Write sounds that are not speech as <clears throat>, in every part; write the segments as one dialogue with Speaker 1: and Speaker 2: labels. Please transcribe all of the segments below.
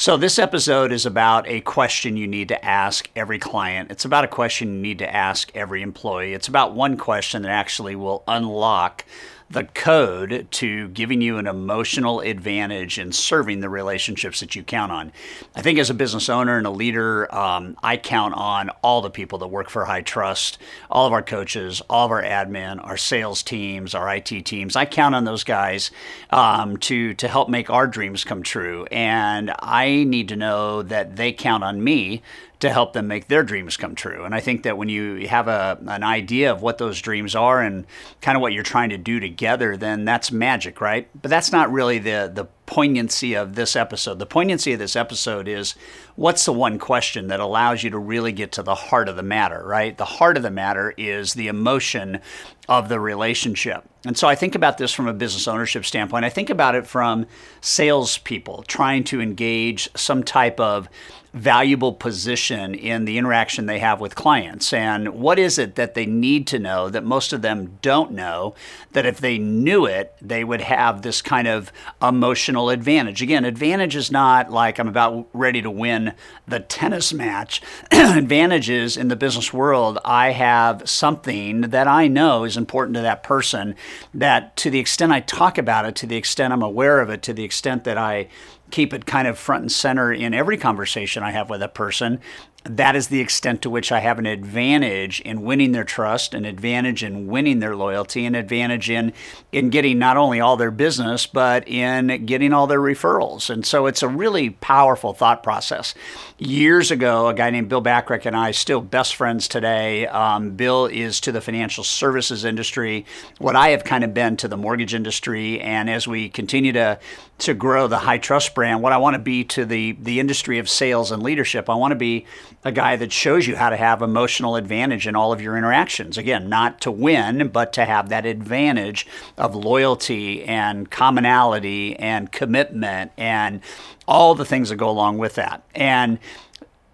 Speaker 1: So, this episode is about a question you need to ask every client. It's about a question you need to ask every employee. It's about one question that actually will unlock the code to giving you an emotional advantage in serving the relationships that you count on. I think as a business owner and a leader, um, I count on all the people that work for High Trust, all of our coaches, all of our admin, our sales teams, our IT teams. I count on those guys um, to to help make our dreams come true, and I need to know that they count on me to help them make their dreams come true. And I think that when you have a, an idea of what those dreams are and kind of what you're trying to do together, then that's magic, right? But that's not really the, the poignancy of this episode. The poignancy of this episode is what's the one question that allows you to really get to the heart of the matter, right? The heart of the matter is the emotion of the relationship. And so I think about this from a business ownership standpoint. I think about it from salespeople trying to engage some type of valuable position in the interaction they have with clients. And what is it that they need to know that most of them don't know that if they knew it, they would have this kind of emotional advantage? Again, advantage is not like I'm about ready to win the tennis match. <clears throat> advantage is in the business world, I have something that I know is important to that person that to the extent I talk about it, to the extent I'm aware of it, to the extent that I keep it kind of front and center in every conversation I have with a person that is the extent to which I have an advantage in winning their trust, an advantage in winning their loyalty, an advantage in in getting not only all their business but in getting all their referrals. And so it's a really powerful thought process. Years ago, a guy named Bill Bachrach and I still best friends today. Um, Bill is to the financial services industry, what I have kind of been to the mortgage industry, and as we continue to to grow the high trust brand, what I want to be to the the industry of sales and leadership, I want to be a guy that shows you how to have emotional advantage in all of your interactions. Again, not to win, but to have that advantage of loyalty and commonality and commitment and all the things that go along with that. And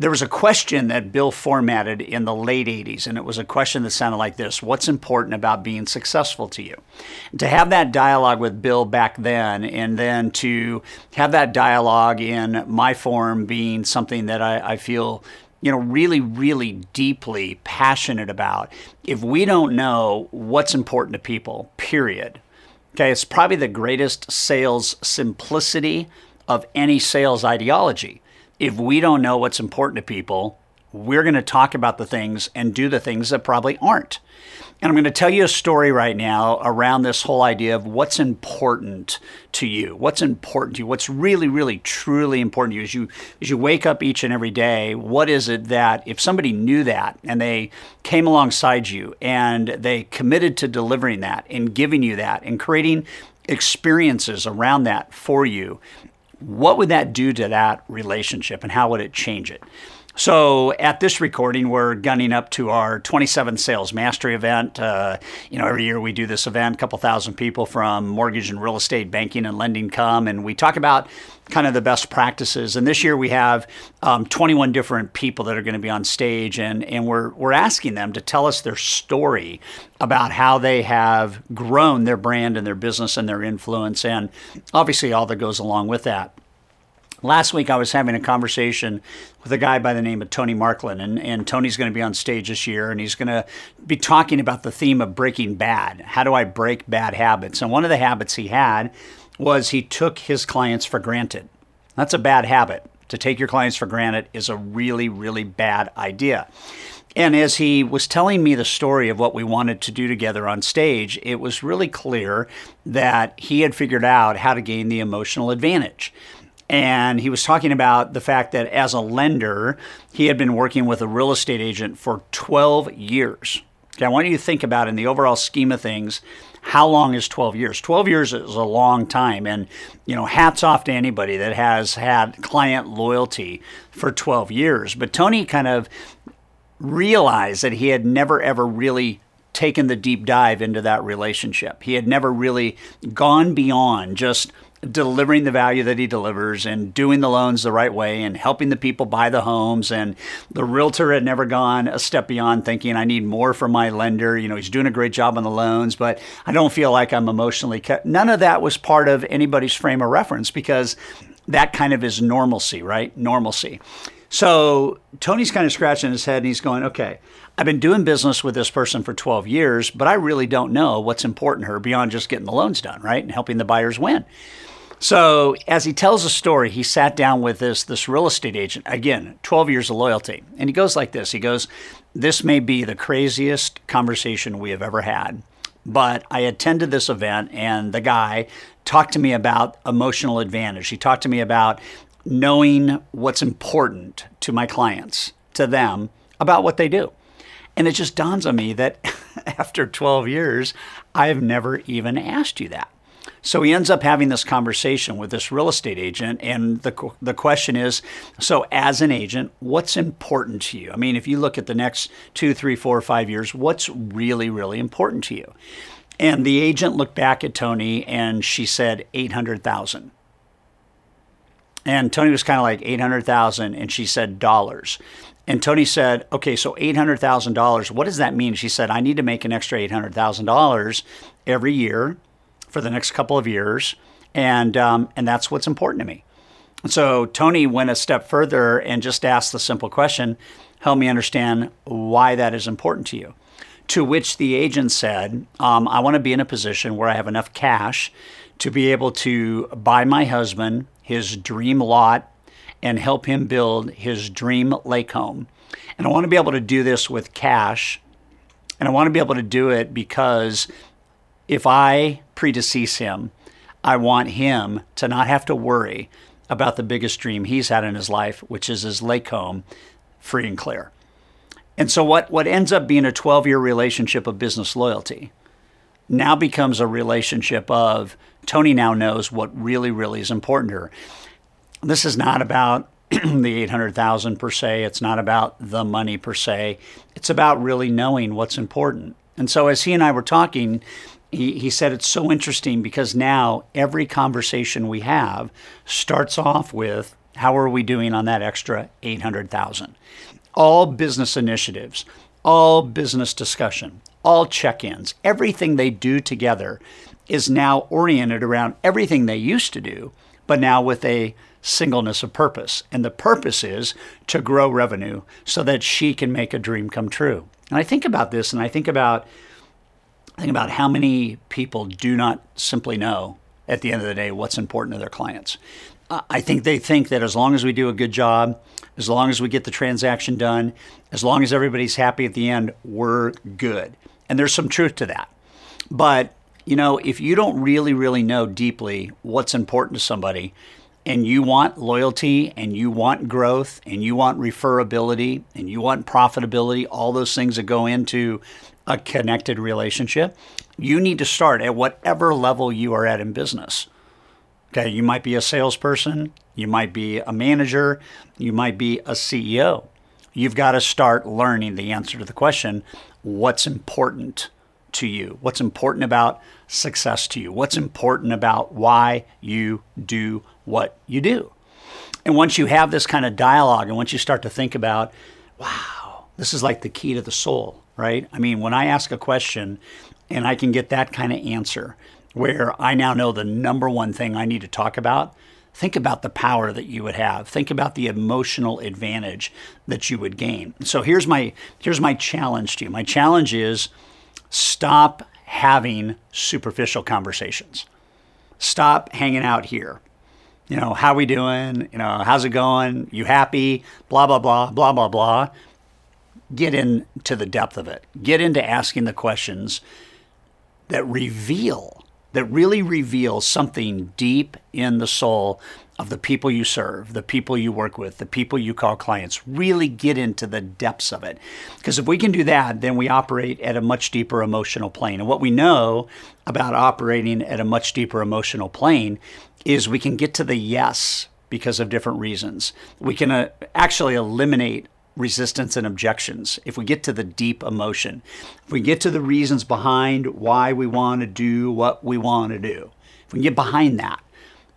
Speaker 1: there was a question that Bill formatted in the late 80s, and it was a question that sounded like this What's important about being successful to you? to have that dialogue with Bill back then, and then to have that dialogue in my form being something that I, I feel you know, really, really deeply passionate about. If we don't know what's important to people, period, okay, it's probably the greatest sales simplicity of any sales ideology. If we don't know what's important to people, we're going to talk about the things and do the things that probably aren't. And I'm going to tell you a story right now around this whole idea of what's important to you. What's important to you? What's really, really, truly important to you as you as you wake up each and every day. What is it that if somebody knew that and they came alongside you and they committed to delivering that and giving you that and creating experiences around that for you, what would that do to that relationship and how would it change it? So at this recording, we're gunning up to our 27 Sales Mastery event. Uh, you know, every year we do this event. A couple thousand people from mortgage and real estate banking and lending come, and we talk about kind of the best practices. And this year we have um, 21 different people that are going to be on stage, and and we're we're asking them to tell us their story about how they have grown their brand and their business and their influence, and obviously all that goes along with that. Last week, I was having a conversation with a guy by the name of Tony Markland, and, and Tony's going to be on stage this year, and he's going to be talking about the theme of breaking bad. How do I break bad habits? And one of the habits he had was he took his clients for granted. That's a bad habit. To take your clients for granted is a really, really bad idea. And as he was telling me the story of what we wanted to do together on stage, it was really clear that he had figured out how to gain the emotional advantage. And he was talking about the fact that as a lender, he had been working with a real estate agent for 12 years. I want you to think about in the overall scheme of things, how long is 12 years? 12 years is a long time. And, you know, hats off to anybody that has had client loyalty for 12 years. But Tony kind of realized that he had never, ever really taken the deep dive into that relationship. He had never really gone beyond just delivering the value that he delivers and doing the loans the right way and helping the people buy the homes. And the realtor had never gone a step beyond thinking I need more from my lender. You know he's doing a great job on the loans but I don't feel like I'm emotionally cut none of that was part of anybody's frame of reference because that kind of is normalcy right? Normalcy so Tony's kind of scratching his head and he's going okay I've been doing business with this person for 12 years, but I really don't know what's important to her beyond just getting the loans done, right? And helping the buyers win. So as he tells the story, he sat down with this this real estate agent again, 12 years of loyalty, and he goes like this. He goes, "This may be the craziest conversation we have ever had." But I attended this event and the guy talked to me about emotional advantage. He talked to me about knowing what's important to my clients, to them, about what they do. And it just dawns on me that <laughs> after 12 years, I've never even asked you that. So he ends up having this conversation with this real estate agent, and the the question is, so as an agent, what's important to you? I mean, if you look at the next two, three, four, five years, what's really, really important to you? And the agent looked back at Tony, and she said eight hundred thousand. And Tony was kind of like eight hundred thousand, and she said dollars. And Tony said, "Okay, so eight hundred thousand dollars. What does that mean?" She said, "I need to make an extra eight hundred thousand dollars every year." for the next couple of years, and um, and that's what's important to me. So Tony went a step further and just asked the simple question, "Help me understand why that is important to you." To which the agent said, um, "I want to be in a position where I have enough cash to be able to buy my husband his dream lot and help him build his dream lake home." And I want to be able to do this with cash. And I want to be able to do it because if I predecease him, I want him to not have to worry about the biggest dream he's had in his life, which is his lake home, free and clear. And so, what, what ends up being a 12 year relationship of business loyalty now becomes a relationship of Tony now knows what really, really is important to her. This is not about <clears throat> the 800,000 per se. It's not about the money per se. It's about really knowing what's important. And so, as he and I were talking, he, he said it's so interesting because now every conversation we have starts off with how are we doing on that extra 800,000 all business initiatives all business discussion all check-ins. Everything they do together is now oriented around everything they used to do but now with a singleness of purpose. And the purpose is to grow revenue so that she can make a dream come true. And i think about this and i think about Think about how many people do not simply know at the end of the day what's important to their clients. I think they think that as long as we do a good job, as long as we get the transaction done, as long as everybody's happy at the end, we're good. And there's some truth to that. But, you know, if you don't really, really know deeply what's important to somebody, and you want loyalty and you want growth and you want referability and you want profitability, all those things that go into a connected relationship, you need to start at whatever level you are at in business. Okay, you might be a salesperson, you might be a manager, you might be a CEO. You've got to start learning the answer to the question what's important to you? What's important about success to you? What's important about why you do what you do? And once you have this kind of dialogue, and once you start to think about, wow, this is like the key to the soul, right? I mean, when I ask a question and I can get that kind of answer where I now know the number one thing I need to talk about, think about the power that you would have. Think about the emotional advantage that you would gain. So here's my here's my challenge to you. My challenge is stop having superficial conversations. Stop hanging out here. You know, how we doing? You know, how's it going? You happy? Blah blah blah blah blah blah get into the depth of it. Get into asking the questions that reveal, that really reveals something deep in the soul of the people you serve, the people you work with, the people you call clients. Really get into the depths of it. Because if we can do that, then we operate at a much deeper emotional plane. And what we know about operating at a much deeper emotional plane is we can get to the yes because of different reasons. We can uh, actually eliminate resistance and objections, if we get to the deep emotion, if we get to the reasons behind why we want to do what we want to do, if we get behind that,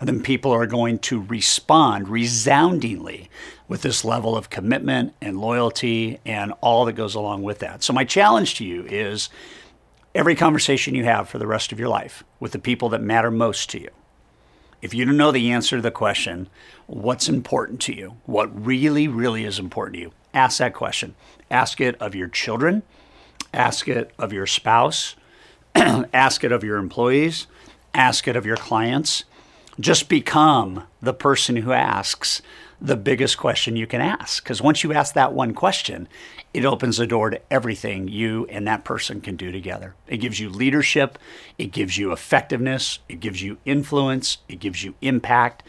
Speaker 1: then people are going to respond resoundingly with this level of commitment and loyalty and all that goes along with that. So, my challenge to you is every conversation you have for the rest of your life with the people that matter most to you. If you don't know the answer to the question, what's important to you? What really, really is important to you? Ask that question. Ask it of your children, ask it of your spouse, <clears throat> ask it of your employees, ask it of your clients. Just become the person who asks the biggest question you can ask. Because once you ask that one question, it opens the door to everything you and that person can do together. It gives you leadership, it gives you effectiveness, it gives you influence, it gives you impact,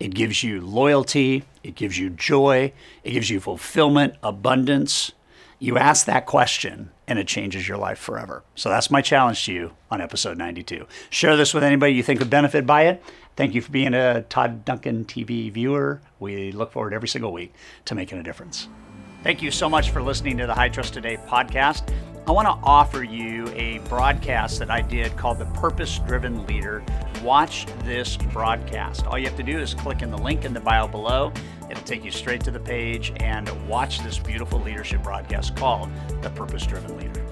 Speaker 1: it gives you loyalty, it gives you joy, it gives you fulfillment, abundance. You ask that question and it changes your life forever. So that's my challenge to you on episode 92. Share this with anybody you think would benefit by it. Thank you for being a Todd Duncan TV viewer. We look forward every single week to making a difference. Thank you so much for listening to the High Trust Today podcast. I want to offer you a broadcast that I did called The Purpose Driven Leader. Watch this broadcast. All you have to do is click in the link in the bio below. It'll take you straight to the page and watch this beautiful leadership broadcast called The Purpose Driven Leader.